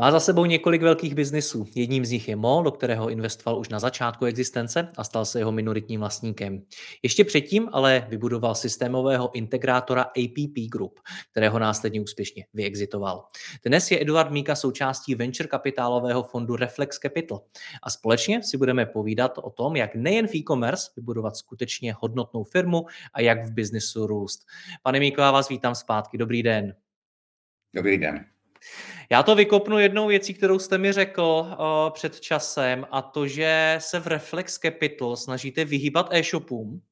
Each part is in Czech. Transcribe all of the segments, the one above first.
Má za sebou několik velkých biznisů. Jedním z nich je MOL, do kterého investoval už na začátku existence a stal se jeho minoritním vlastníkem. Ještě předtím ale vybudoval systémového integrátora APP Group, kterého následně úspěšně vyexitoval. Dnes je Eduard Míka součástí venture kapitálového fondu Reflex Capital a společně si budeme povídat o tom, jak nejen v e-commerce vybudovat skutečně hodnotnou firmu a jak v biznesu růst. Pane Míko, já vás vítám zpátky. Dobrý den. Dobrý den. Já to vykopnu jednou věcí, kterou jste mi řekl uh, před časem, a to, že se v Reflex Capital snažíte vyhýbat e-shopům,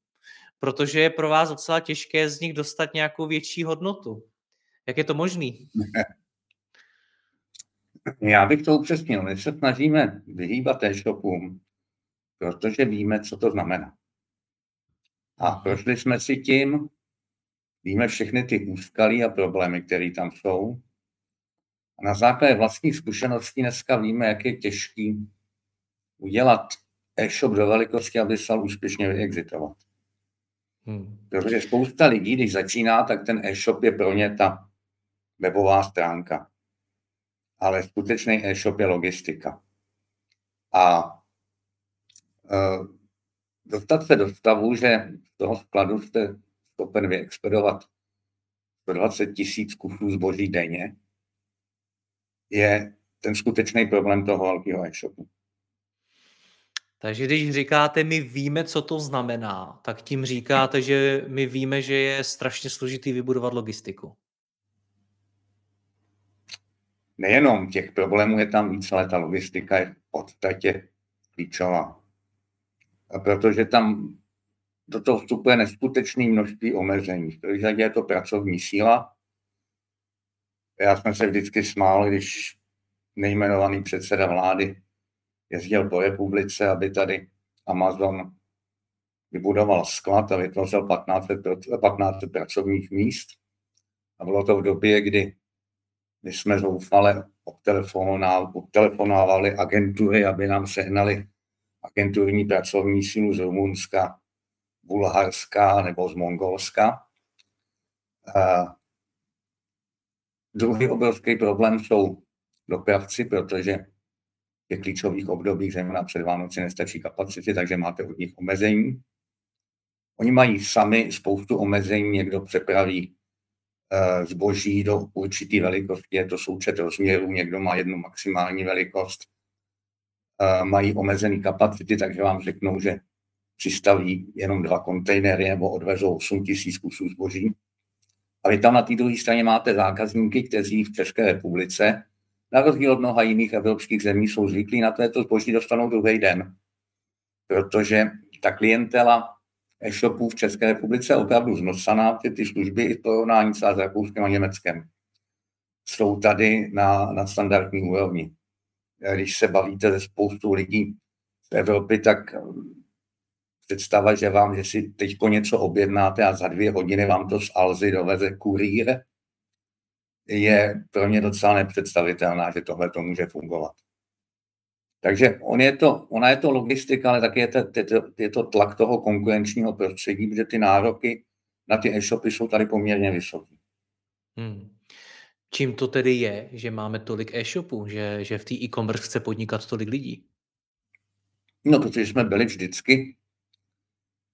protože je pro vás docela těžké z nich dostat nějakou větší hodnotu. Jak je to možný? Já bych to upřesnil. My se snažíme vyhýbat e-shopům, protože víme, co to znamená. A prošli jsme si tím, víme všechny ty úskalí a problémy, které tam jsou. A na základě vlastních zkušeností dneska víme, jak je těžký udělat e-shop do velikosti, aby se úspěšně vyexitovat. Hmm. Protože spousta lidí, když začíná, tak ten e-shop je pro ně ta webová stránka. Ale skutečný e-shop je logistika. A uh, dostat se do stavu, že z toho skladu jste schopen vyexpedovat 120 tisíc kusů zboží denně, je ten skutečný problém toho velkého e-shopu. Takže když říkáte, my víme, co to znamená, tak tím říkáte, že my víme, že je strašně složitý vybudovat logistiku. Nejenom těch problémů je tam víc, ale ta logistika je v podstatě klíčová. A protože tam do toho vstupuje neskutečné množství omezení. V je to pracovní síla, já jsem se vždycky smál, když nejmenovaný předseda vlády jezdil po republice, aby tady Amazon vybudoval sklad a vytvořil 1500, 15 pracovních míst. A bylo to v době, kdy my jsme zoufale obtelefonávali agentury, aby nám sehnali agenturní pracovní sílu z Rumunska, Bulharska nebo z Mongolska. Druhý obrovský problém jsou dopravci, protože těch klíčových obdobích, zejména před Vánoci, nestačí kapacity, takže máte od nich omezení. Oni mají sami spoustu omezení, někdo přepraví uh, zboží do určité velikosti, je to součet rozměrů, někdo má jednu maximální velikost, uh, mají omezené kapacity, takže vám řeknou, že přistaví jenom dva kontejnery nebo odvezou 8 tisíc kusů zboží. A vy tam na té druhé straně máte zákazníky, kteří v České republice, na rozdíl od mnoha jiných evropských zemí, jsou zvyklí na to, že to zboží dostanou druhý den. Protože ta klientela e-shopů v České republice je opravdu znosaná, že ty služby i porovnání s Rakouskem a Německem jsou tady na, na standardní úrovni. Když se bavíte se spoustu lidí v Evropě, tak představa, že vám, že si teď něco objednáte a za dvě hodiny vám to z Alzy doveze kurýr, je pro mě docela nepředstavitelná, že tohle to může fungovat. Takže on je to, ona je to logistika, ale taky je to, je, to, je to tlak toho konkurenčního prostředí, protože ty nároky na ty e-shopy jsou tady poměrně vysoké. Hmm. Čím to tedy je, že máme tolik e-shopů, že, že v té e-commerce chce podnikat tolik lidí? No, protože jsme byli vždycky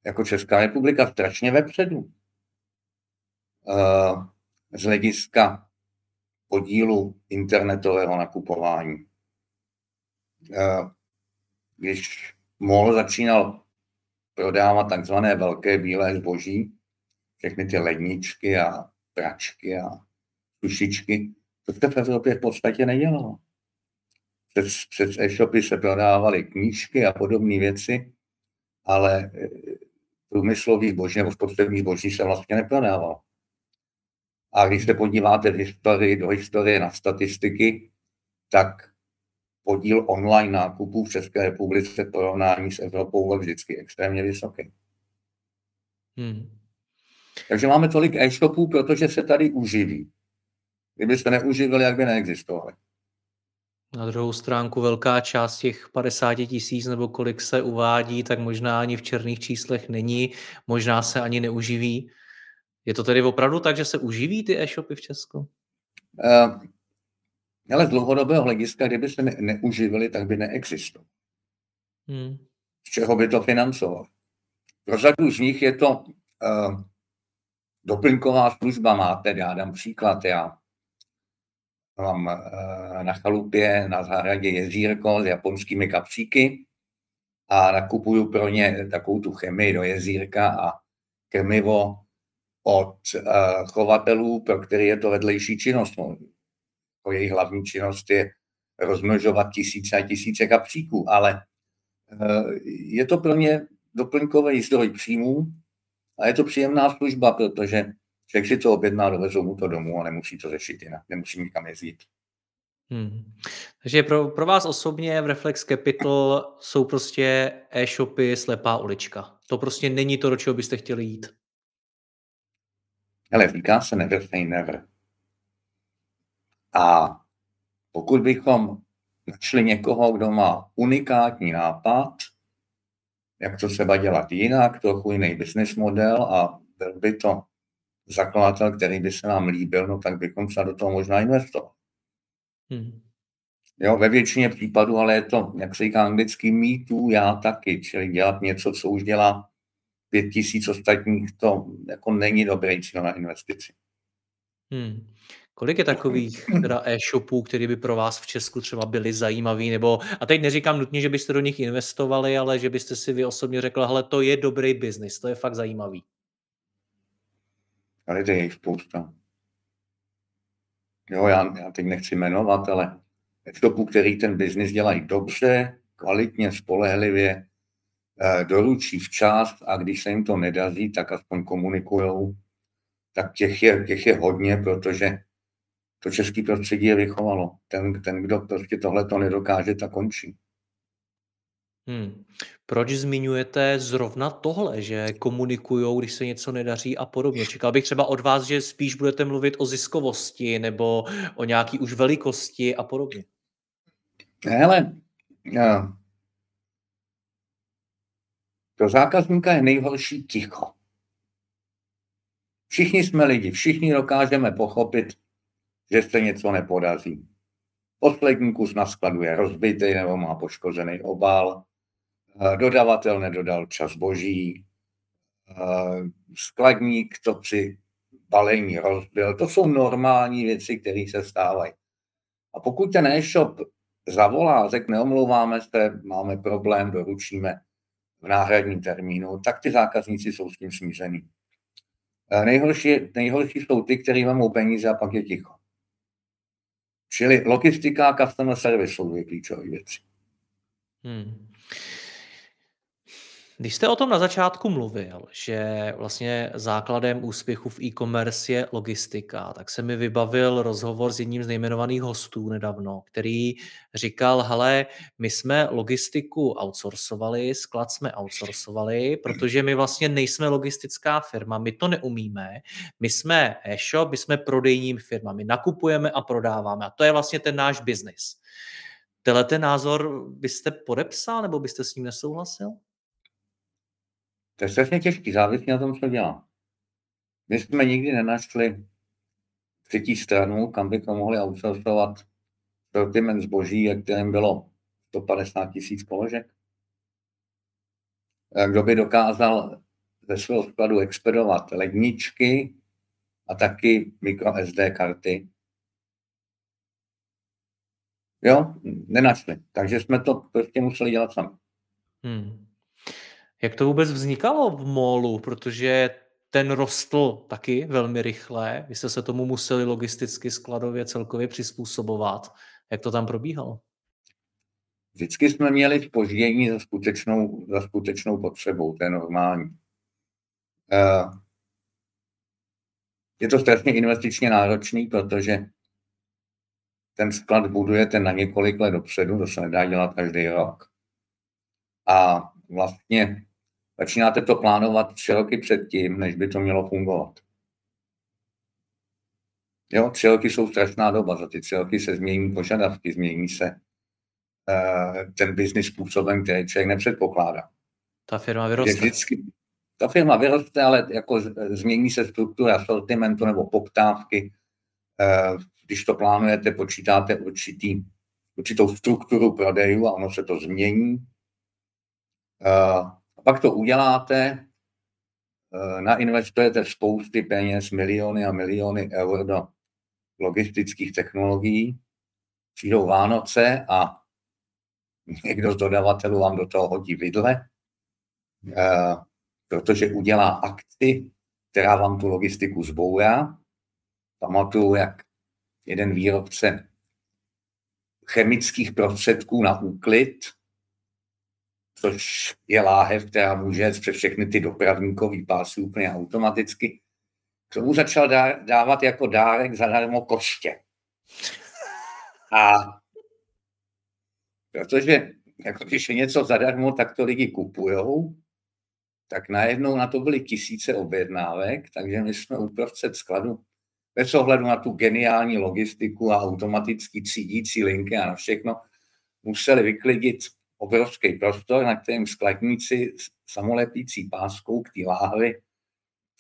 jako Česká republika strašně vepředu. Eh, z hlediska podílu internetového nakupování. Eh, když MOL začínal prodávat takzvané velké bílé zboží, všechny ty ledničky a pračky a sušičky, To se v Evropě v podstatě nedělalo. Přes, přes e-shopy se prodávaly knížky a podobné věci, ale průmyslový zboží nebo spotřební zboží se vlastně neprodávalo. A když se podíváte v historii, do historie na statistiky, tak podíl online nákupů v České republice v porovnání s Evropou byl vždycky extrémně vysoký. Hmm. Takže máme tolik e-shopů, protože se tady uživí. Kdyby se neuživili, jak by neexistovali. Na druhou stránku velká část těch 50 tisíc nebo kolik se uvádí, tak možná ani v černých číslech není, možná se ani neuživí. Je to tedy opravdu tak, že se uživí ty e-shopy v Česku? Uh, ale z dlouhodobého hlediska, kdyby se ne- neuživili, tak by neexistovali. Hmm. Z čeho by to financovali? Pro řadu z nich je to uh, doplňková služba. Máte, já dám příklad, já mám uh, na chalupě na zahradě jezírko s japonskými kapříky a nakupuju pro ně takovou tu chemii do jezírka a krmivo od uh, chovatelů, pro který je to vedlejší činnost. No, jejich hlavní činnost je rozmnožovat tisíce a tisíce kapříků, ale uh, je to pro ně doplňkový zdroj příjmů a je to příjemná služba, protože člověk si to objedná, dovezou mu to domů a nemusí to řešit jinak, nemusí nikam jezdit. Hmm. Takže pro, pro vás osobně v Reflex Capital jsou prostě e-shopy slepá ulička. To prostě není to, do čeho byste chtěli jít. Ale říká se never say never. A pokud bychom našli někoho, kdo má unikátní nápad, jak to třeba dělat jinak, trochu jiný business model a byl by to zakladatel, který by se nám líbil, no tak bychom se do toho možná investovali. Hmm. Jo, ve většině případů, ale je to, jak se říká anglicky, me too, já taky, čili dělat něco, co už dělá pět tisíc ostatních, to jako není dobrý cíl na investici. Hmm. Kolik je takových teda e-shopů, které by pro vás v Česku třeba byly zajímavý, nebo, a teď neříkám nutně, že byste do nich investovali, ale že byste si vy osobně řekl, hele, to je dobrý biznis, to je fakt zajímavý. To je jich spousta. Jo, já, já teď nechci jmenovat, ale e-shopů, který ten biznis dělají dobře, kvalitně, spolehlivě, eh, doručí včas a když se jim to nedaří, tak aspoň komunikujou, tak těch je, těch je hodně, protože to český prostředí je vychovalo. Ten, ten kdo prostě tohle to nedokáže, tak končí. Hmm. Proč zmiňujete zrovna tohle, že komunikují, když se něco nedaří a podobně? Čekal bych třeba od vás, že spíš budete mluvit o ziskovosti nebo o nějaký už velikosti a podobně. Hele, pro zákazníka je nejhorší ticho. Všichni jsme lidi, všichni dokážeme pochopit, že se něco nepodaří. Poslední kus na skladu je rozbitý nebo má poškozený obal, eh, dodavatel nedodal čas boží, eh, skladník to při balení rozbil. To jsou normální věci, které se stávají. A pokud ten e-shop zavolá, řekne, omlouváme se, máme problém, doručíme v náhradním termínu, tak ty zákazníci jsou s tím smířený. Eh, nejhorší, nejhorší jsou ty, kteří mám peníze a pak je ticho. Čili logistika a customer service jsou dvě klíčové věci. Hmm. Když jste o tom na začátku mluvil, že vlastně základem úspěchu v e-commerce je logistika, tak se mi vybavil rozhovor s jedním z nejmenovaných hostů nedávno, který říkal, hele, my jsme logistiku outsourcovali, sklad jsme outsourcovali, protože my vlastně nejsme logistická firma, my to neumíme, my jsme e-shop, my jsme prodejním firma, my nakupujeme a prodáváme a to je vlastně ten náš biznis. Tenhle ten názor byste podepsal nebo byste s ním nesouhlasil? To je strašně těžký, závisí na tom, co dělá. My jsme nikdy nenašli třetí stranu, kam bychom mohli outsourcovat sortiment zboží, kterým bylo 150 tisíc položek. Kdo by dokázal ze svého skladu expedovat ledničky a taky mikro SD karty. Jo, nenašli. Takže jsme to prostě museli dělat sami. Hmm. Jak to vůbec vznikalo v MOLu? Protože ten rostl taky velmi rychle. Vy jste se tomu museli logisticky, skladově, celkově přizpůsobovat. Jak to tam probíhalo? Vždycky jsme měli spoždění za skutečnou, za skutečnou potřebou, to je normální. Uh, je to strašně investičně náročný, protože ten sklad budujete na několik let dopředu, to se nedá dělat každý rok. A vlastně začínáte to plánovat tři roky předtím, než by to mělo fungovat. Jo, tři roky jsou strašná doba, za ty tři roky se změní požadavky, změní se uh, ten biznis způsobem, který člověk nepředpokládá. Ta firma vyroste. vždycky, ta firma vyroste, ale jako změní se struktura sortimentu nebo poptávky. Uh, když to plánujete, počítáte určitý, určitou strukturu prodejů a ono se to změní. Uh, pak to uděláte, uh, nainvestujete spousty peněz, miliony a miliony eur do logistických technologií, přijdou Vánoce a někdo z dodavatelů vám do toho hodí vidle, uh, protože udělá akci, která vám tu logistiku zbourá. Pamatuju, jak jeden výrobce chemických prostředků na úklid, což je láhev, která může přes všechny ty dopravníkové pásy úplně automaticky, k tomu začal dávat jako dárek zadarmo koště. A protože jako když je něco zadarmo, tak to lidi kupujou, tak najednou na to byly tisíce objednávek, takže my jsme uprostřed skladu bez ohledu na tu geniální logistiku a automatický třídící linky a na všechno, museli vyklidit obrovský prostor, na kterém skladníci samolepící páskou k té láhvi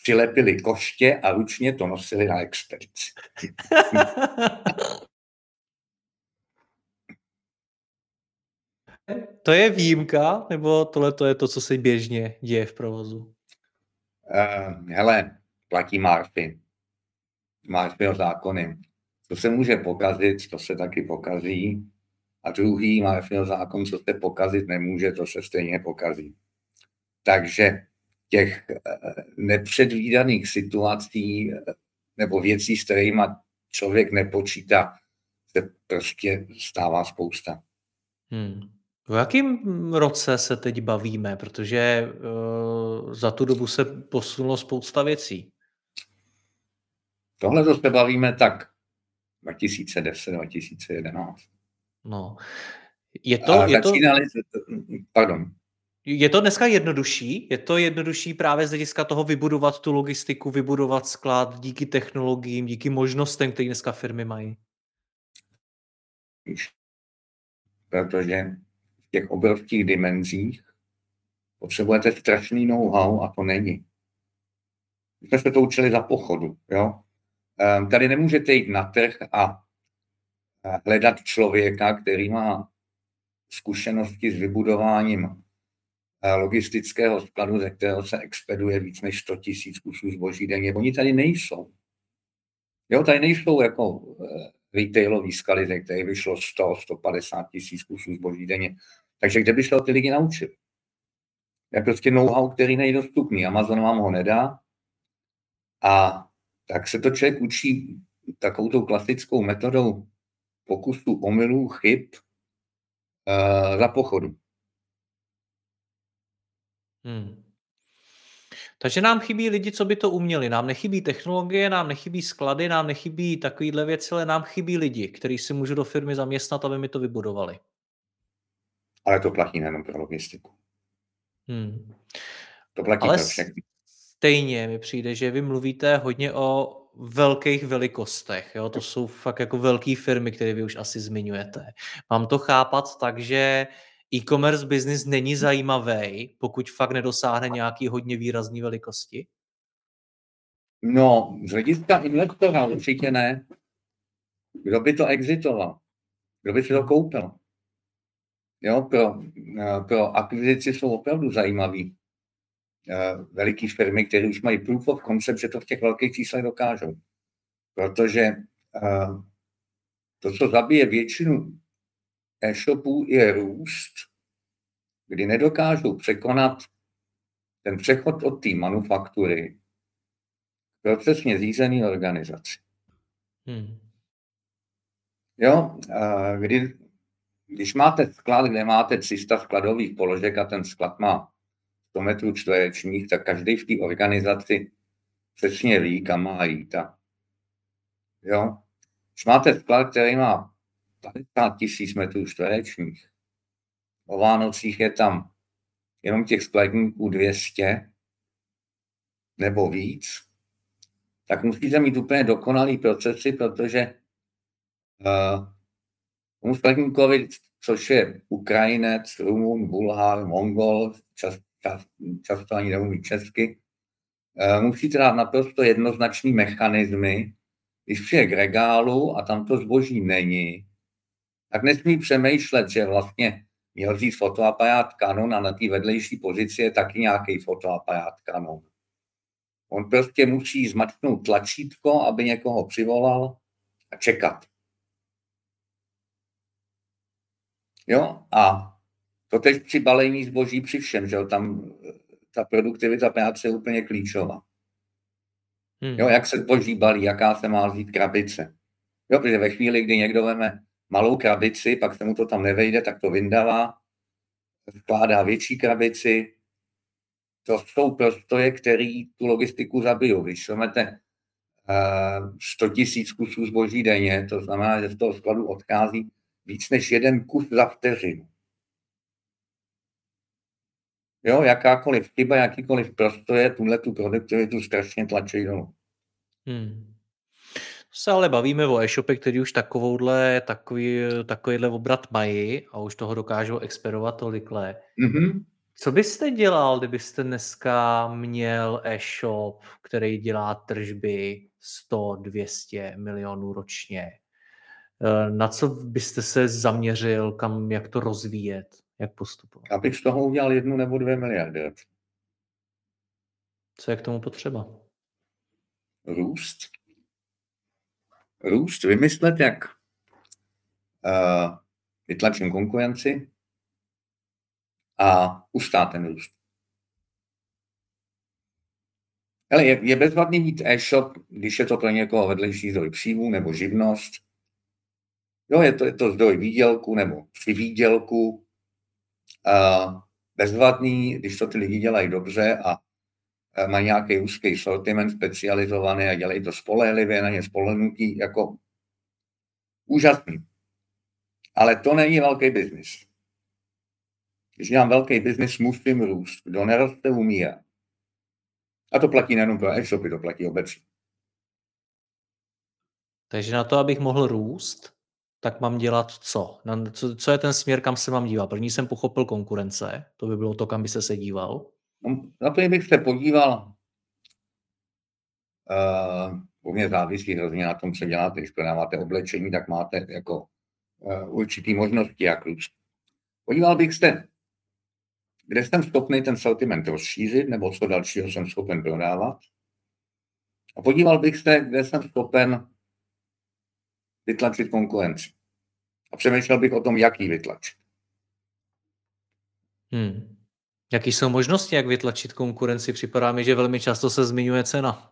přilepili koště a ručně to nosili na expedici. to je výjimka, nebo tohle to je to, co se běžně děje v provozu? Uh, hele, platí Marfy. Marfyho zákony. Co se může pokazit, to se taky pokazí. A druhý Marfyho zákon, co se pokazit nemůže, to se stejně pokazí. Takže těch eh, nepředvídaných situací eh, nebo věcí, s kterými člověk nepočítá, se prostě stává spousta. Hmm. V jakém roce se teď bavíme? Protože uh, za tu dobu se posunulo spousta věcí. Tohle to se bavíme tak 2010, 2011. No. Je to, je to... Pardon. Je to dneska jednodušší? Je to jednodušší právě z hlediska toho vybudovat tu logistiku, vybudovat sklad díky technologiím, díky možnostem, které dneska firmy mají? Protože v těch obrovských dimenzích potřebujete strašný know-how a to není. My jsme se to učili za pochodu. Jo? Ehm, tady nemůžete jít na trh a hledat člověka, který má zkušenosti s vybudováním eh, logistického skladu, ze kterého se expeduje víc než 100 tisíc kusů zboží denně. Oni tady nejsou. Jo, tady nejsou jako eh, retailový skaly, ze kterých vyšlo 100, 150 tisíc kusů zboží denně. Takže kde by se ty lidi naučili? Je prostě know-how, který není dostupný. Amazon vám ho nedá. A tak se to člověk učí takovou tou klasickou metodou pokusů, omylů, chyb uh, za pochodu. Hmm. Takže nám chybí lidi, co by to uměli. Nám nechybí technologie, nám nechybí sklady, nám nechybí takovýhle věci, ale nám chybí lidi, kteří si můžou do firmy zaměstnat, aby mi to vybudovali. Ale to platí nejenom pro logistiku. Hmm. To platí ale pro všechny stejně mi přijde, že vy mluvíte hodně o velkých velikostech. Jo? To jsou fakt jako velké firmy, které vy už asi zmiňujete. Mám to chápat tak, že e-commerce business není zajímavý, pokud fakt nedosáhne nějaký hodně výrazný velikosti? No, z hlediska investora určitě ne. Kdo by to exitoval? Kdo by si to koupil? Jo, pro, pro akvizici jsou opravdu zajímavý. Eh, veliký firmy, které už mají proof of concept, že to v těch velkých číslech dokážou. Protože eh, to, co zabije většinu e-shopů, je růst, kdy nedokážou překonat ten přechod od té manufaktury procesně řízený organizaci. Hmm. Jo, kdy, když máte sklad, kde máte 300 skladových položek a ten sklad má 100 metrů čtverečních, tak každý v té organizaci přesně ví, kam má jít. A, jo, když máte sklad, který má 50 tisíc metrů čtverečních, o Vánocích je tam jenom těch skladníků 200 nebo víc, tak musíte mít úplně dokonalý procesy, protože uh, tomu skladníkovi, což je Ukrajinec, Rumun, Bulhár, Mongol, čas, často ani neumí česky, uh, musíte dát naprosto jednoznačný mechanismy, když přijde k regálu a tam to zboží není, tak nesmí přemýšlet, že vlastně měl vzít fotoaparát Canon a na té vedlejší pozici je taky nějaký fotoaparát Canon. On prostě musí zmačknout tlačítko, aby někoho přivolal a čekat. Jo, a to teď při balení zboží při všem, že jo, tam ta produktivita práce je úplně klíčová. Hmm. Jo, jak se zboží balí, jaká se má vzít krabice. Jo, protože ve chvíli, kdy někdo veme malou krabici, pak se mu to tam nevejde, tak to vyndává, vkládá větší krabici. To jsou prostoje, které tu logistiku zabijou. Když máte uh, 100 tisíc kusů zboží denně, to znamená, že z toho skladu odchází víc než jeden kus za vteřinu. Jo, jakákoliv chyba, jakýkoliv prostoje, tuhle tu produktivitu strašně tlačí dolů. Hmm se ale bavíme o e-shopy, který už takovouhle, takový, takovýhle obrat mají a už toho dokážou experovat tolikle. Mm-hmm. Co byste dělal, kdybyste dneska měl e-shop, který dělá tržby 100-200 milionů ročně? E, na co byste se zaměřil, kam, jak to rozvíjet, jak postupovat? Abych z toho udělal jednu nebo dvě miliardy. Co je k tomu potřeba? Růst růst, vymyslet, jak uh, vytlačím konkurenci a ustát ten růst. Ale je, je bezvadný mít e-shop, když je to pro někoho vedlejší zdroj příjmu nebo živnost. Jo, je to, je to zdroj výdělku nebo při výdělku. Uh, bezvadný, když to ty lidi dělají dobře a Eh, mají nějaký úzký sortiment specializovaný a dělají to spolehlivě, na ně spolehnutí, jako úžasný. Ale to není velký biznis. Když mám velký biznis, musím růst. Kdo neroste, umírá. A to platí nejenom pro e-shopy, to platí obecně. Takže na to, abych mohl růst, tak mám dělat co? co? Co je ten směr, kam se mám dívat? První jsem pochopil konkurence, to by bylo to, kam by se se díval. No, na to bych se podíval, uh, u mě závisí hrozně na tom, co děláte. Když prodáváte oblečení, tak máte jako uh, určitý možnosti, jak růst. Podíval bych se, kde jsem schopný ten sortiment rozšířit, nebo co dalšího jsem schopen prodávat. A podíval bych se, kde jsem schopen vytlačit konkurenci. A přemýšlel bych o tom, jaký vytlačit. Hmm. Jaký jsou možnosti, jak vytlačit konkurenci? Připadá mi, že velmi často se zmiňuje cena.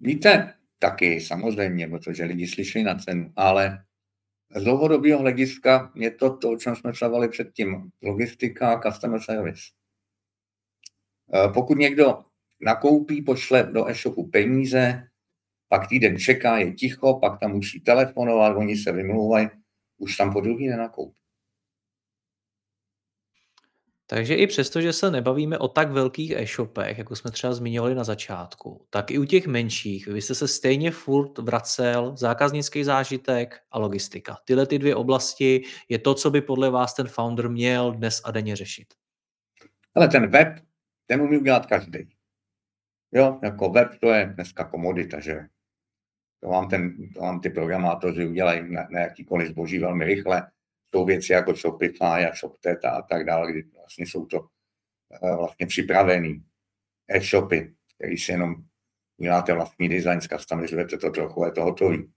Víte, taky samozřejmě, protože lidi slyší na cenu, ale z dlouhodobého hlediska je to to, o čem jsme psávali předtím. Logistika a customer service. Eh, pokud někdo nakoupí, pošle do e-shopu peníze, pak týden čeká, je ticho, pak tam musí telefonovat, oni se vymlouvají, už tam po druhý nenakoupí. Takže i přesto, že se nebavíme o tak velkých e-shopech, jako jsme třeba zmiňovali na začátku, tak i u těch menších vy jste se stejně furt vracel zákaznický zážitek a logistika. Tyhle ty dvě oblasti je to, co by podle vás ten founder měl dnes a denně řešit. Ale ten web, ten umí udělat každý. Jo, jako web to je dneska komodita, že to vám, ten, to vám ty programátoři udělají na, na jakýkoliv zboží velmi rychle jsou věci jako Shopify a ShopTet a tak dále, kdy vlastně jsou to eh, vlastně připravený e-shopy, který si jenom uděláte vlastní design, zkastomizujete to trochu, je to hotový.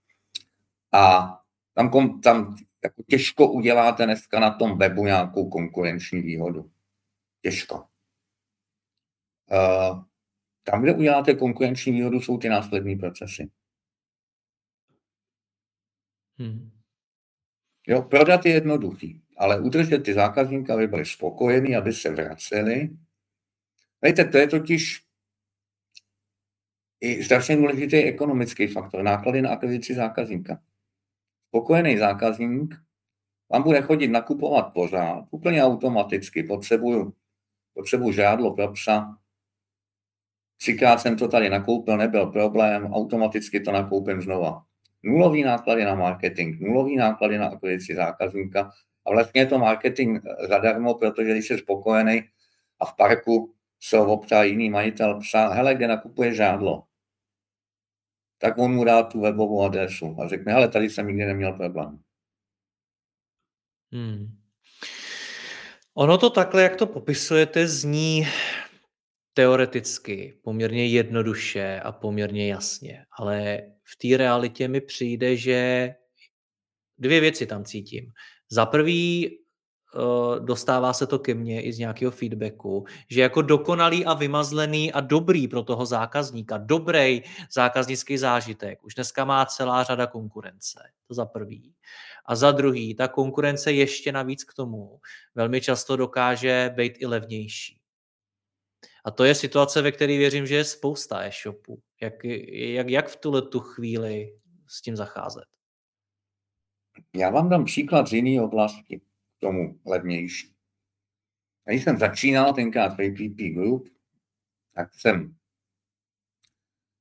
A tam, tam jako těžko uděláte dneska na tom webu nějakou konkurenční výhodu. Těžko. Uh, tam, kde uděláte konkurenční výhodu, jsou ty následní procesy. Hmm. Jo, prodat je jednoduchý, ale udržet ty zákazníky, aby byli spokojení, aby se vraceli. Víte, to je totiž i strašně důležitý ekonomický faktor, náklady na akvizici zákazníka. Spokojený zákazník vám bude chodit nakupovat pořád, úplně automaticky. Potřebuju, potřebuju žádlo pro psa, třikrát jsem to tady nakoupil, nebyl problém, automaticky to nakoupím znova. Nulový náklady na marketing, nulový náklady na akvizici zákazníka a vlastně je to marketing zadarmo, protože když jsi spokojený a v parku se ho optá jiný majitel psa, hele, kde nakupuje žádlo? Tak on mu dá tu webovou adresu a řekne, hele, tady jsem nikdy neměl problém. Hmm. Ono to takhle, jak to popisujete, zní teoreticky poměrně jednoduše a poměrně jasně, ale v té realitě mi přijde, že dvě věci tam cítím. Za prvý, eh, dostává se to ke mně i z nějakého feedbacku, že jako dokonalý a vymazlený a dobrý pro toho zákazníka, dobrý zákaznický zážitek, už dneska má celá řada konkurence. To za prvý. A za druhý, ta konkurence ještě navíc k tomu velmi často dokáže být i levnější. A to je situace, ve které věřím, že je spousta e-shopů. Jak, jak, jak v tuhle tu chvíli s tím zacházet? Já vám dám příklad z jiné oblasti k tomu levnější. Když jsem začínal tenkrát v Group, tak jsem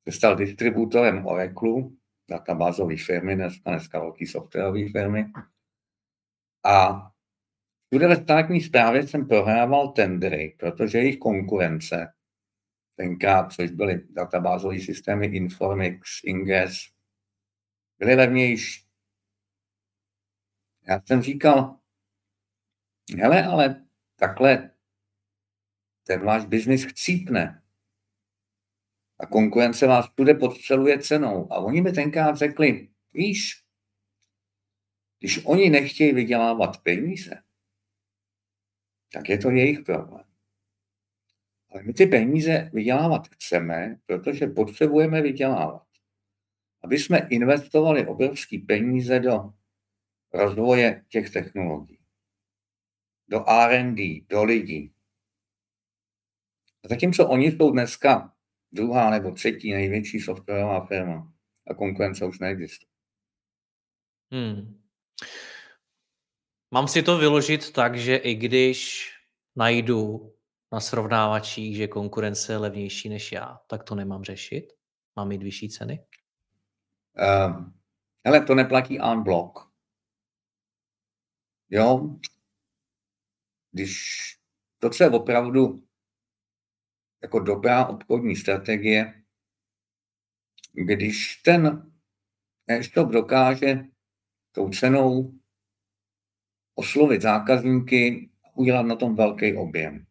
se stal distributorem Oracle, databázové firmy, dneska, dneska velký softwarové firmy. A všude ve státní správě jsem prohrával tendry, protože jejich konkurence, tenkrát, což byly databázové systémy Informix, Ingres, byly levnější. Já jsem říkal, hele, ale takhle ten váš biznis chcípne. A konkurence vás tude podstřeluje cenou. A oni mi tenkrát řekli, víš, když oni nechtějí vydělávat peníze, tak je to jejich problém. Ale my ty peníze vydělávat chceme, protože potřebujeme vydělávat. Aby jsme investovali obrovské peníze do rozvoje těch technologií, do R&D, do lidí. A zatímco oni jsou dneska druhá nebo třetí největší softwarová firma a konkurence už neexistuje. Hmm. Mám si to vyložit tak, že i když najdu na srovnávačích, že konkurence je levnější než já, tak to nemám řešit? Mám mít vyšší ceny? Uh, to neplatí en bloc. Jo, když to, co je opravdu jako dobrá obchodní strategie, když ten e-shop dokáže tou cenou oslovit zákazníky udělat na tom velký objem.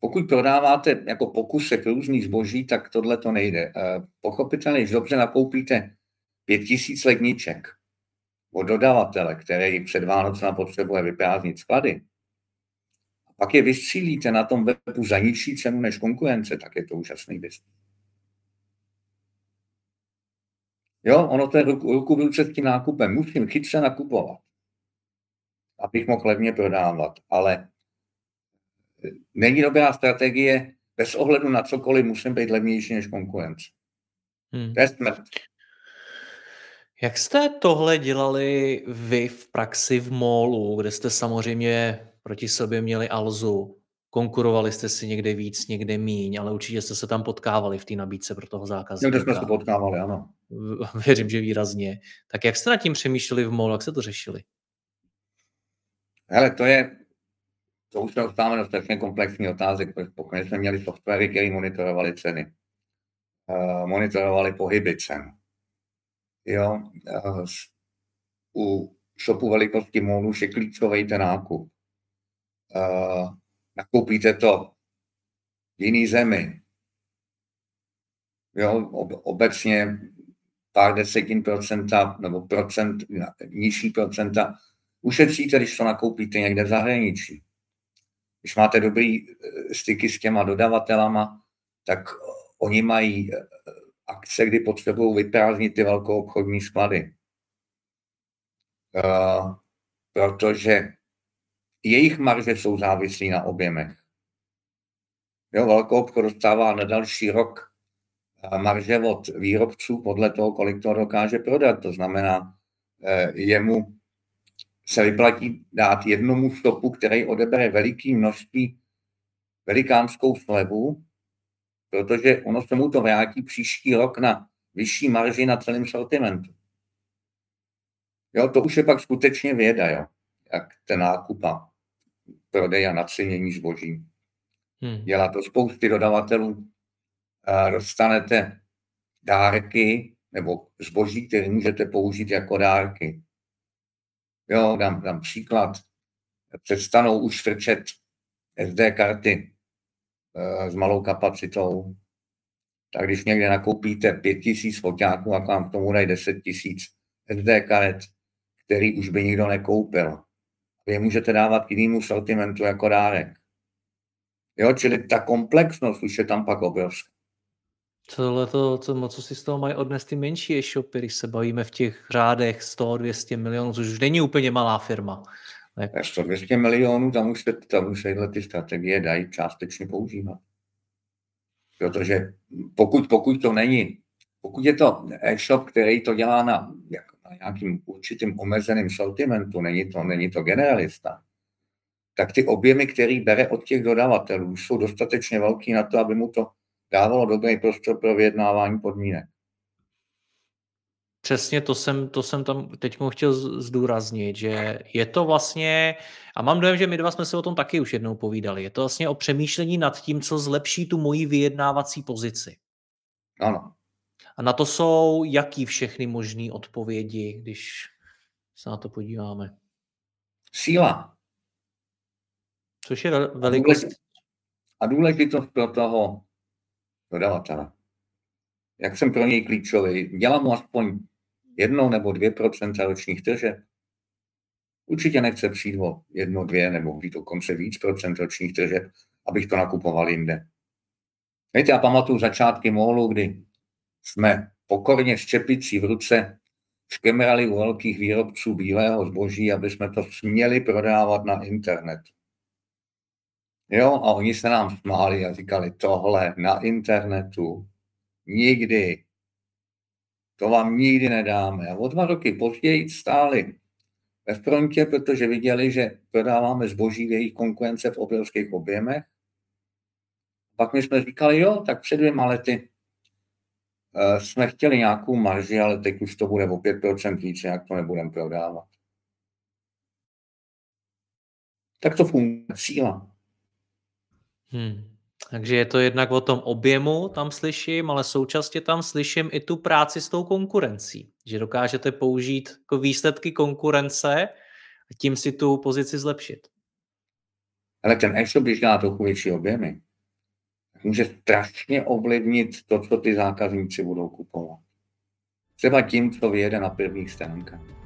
Pokud prodáváte jako pokusek různých zboží, tak tohle to nejde. Pochopitelně, když dobře nakoupíte pět tisíc ledniček od dodavatele, který před Vánocem potřebuje vyprázdnit sklady, a pak je vystřílíte na tom webu za nižší cenu než konkurence, tak je to úžasný biznis. Jo, ono to je ruku, ruku v ruce s tím nákupem. Musím chytře nakupovat, abych mohl levně prodávat, ale není dobrá strategie, bez ohledu na cokoliv musím být levnější než konkurence. Hmm. To je smrt. Jak jste tohle dělali vy v praxi v MOLu, kde jste samozřejmě proti sobě měli Alzu? Konkurovali jste si někde víc, někde míň, ale určitě jste se tam potkávali v té nabídce pro toho zákazníka. Někde jsme se potkávali, ano. Věřím, že výrazně. Tak jak jste nad tím přemýšleli v MOLu, jak jste to řešili? Hele, to je, to už se dostáváme do strašně komplexní otázek, protože pokud jsme měli softwary, které monitorovali ceny, uh, monitorovali pohyby cen, Jo, u shopu velikosti mólu je klíčový ten nákup. Nakoupíte to v jiný zemi. Jo, obecně pár desetin procenta nebo procent, nižší procenta ušetříte, když to nakoupíte někde v zahraničí. když máte dobrý eh, styky s těma dodavatelama, tak oni mají eh, akce, kdy potřebují vyprázdnit ty velkou obchodní sklady. Uh, protože jejich marže jsou závislí na objemech. Jo, velkou obchod dostává na další rok marže od výrobců podle toho, kolik to dokáže prodat. To znamená, jemu se vyplatí dát jednomu stopu, který odebere veliký množství, velikánskou slevu, protože ono se mu to vrátí příští rok na vyšší marži na celém sortimentu. Jo, to už je pak skutečně věda, jo, jak ten nákup a prodej a nacenění zboží. Hmm. Dělá to spousty dodavatelů. Dostanete dárky nebo zboží, které můžete použít jako dárky. Jo, dám, dám příklad. Přestanou už frčet SD karty e, s malou kapacitou. Tak když někde nakoupíte 5000 foťáků a vám k tomu dají 10 000 SD karet, který už by nikdo nekoupil. Vy je můžete dávat k jinému sortimentu jako dárek. Jo, čili ta komplexnost už je tam pak obrovská. Tohle to, co, co si z toho mají odnes ty menší e-shopy, když se bavíme v těch řádech 100-200 milionů, což už není úplně malá firma. Ne? 100-200 milionů, tam už, se, tam už se ty strategie dají částečně používat. Protože pokud, pokud to není, pokud je to e-shop, který to dělá na, jako na nějakým určitým omezeným sortimentu, není to, není to generalista, tak ty objemy, který bere od těch dodavatelů, jsou dostatečně velký na to, aby mu to dávalo dobrý prostor pro vyjednávání podmínek. Přesně to jsem, to jsem tam teď mu chtěl zdůraznit, že je to vlastně, a mám dojem, že my dva jsme se o tom taky už jednou povídali, je to vlastně o přemýšlení nad tím, co zlepší tu moji vyjednávací pozici. Ano. A na to jsou jaký všechny možné odpovědi, když se na to podíváme? Síla. Což je velikost. A důležitost pro toho dodavatele. Jak jsem pro něj klíčový? Dělám mu aspoň jedno nebo dvě procenta ročních tržeb. Určitě nechce přijít o jedno, dvě nebo být dokonce víc procent ročních tržeb, abych to nakupoval jinde. Víte, já pamatuju začátky mohlu, kdy jsme pokorně s čepicí v ruce škemrali u velkých výrobců bílého zboží, aby jsme to směli prodávat na internet. Jo, a oni se nám smáli a říkali, tohle na internetu nikdy, to vám nikdy nedáme. A o dva roky později stáli ve frontě, protože viděli, že prodáváme zboží v jejich konkurence v obrovských objemech. Pak my jsme říkali, jo, tak před dvěma lety jsme chtěli nějakou marži, ale teď už to bude o 5% více, jak to nebudeme prodávat. Tak to funguje, síla. Hmm. Takže je to jednak o tom objemu, tam slyším, ale současně tam slyším i tu práci s tou konkurencí. Že dokážete použít jako výsledky konkurence a tím si tu pozici zlepšit. Ale ten e-shop, když dá trochu větší objemy, může strašně ovlivnit to, co ty zákazníci budou kupovat. Třeba tím, co vyjede na prvních stránkách.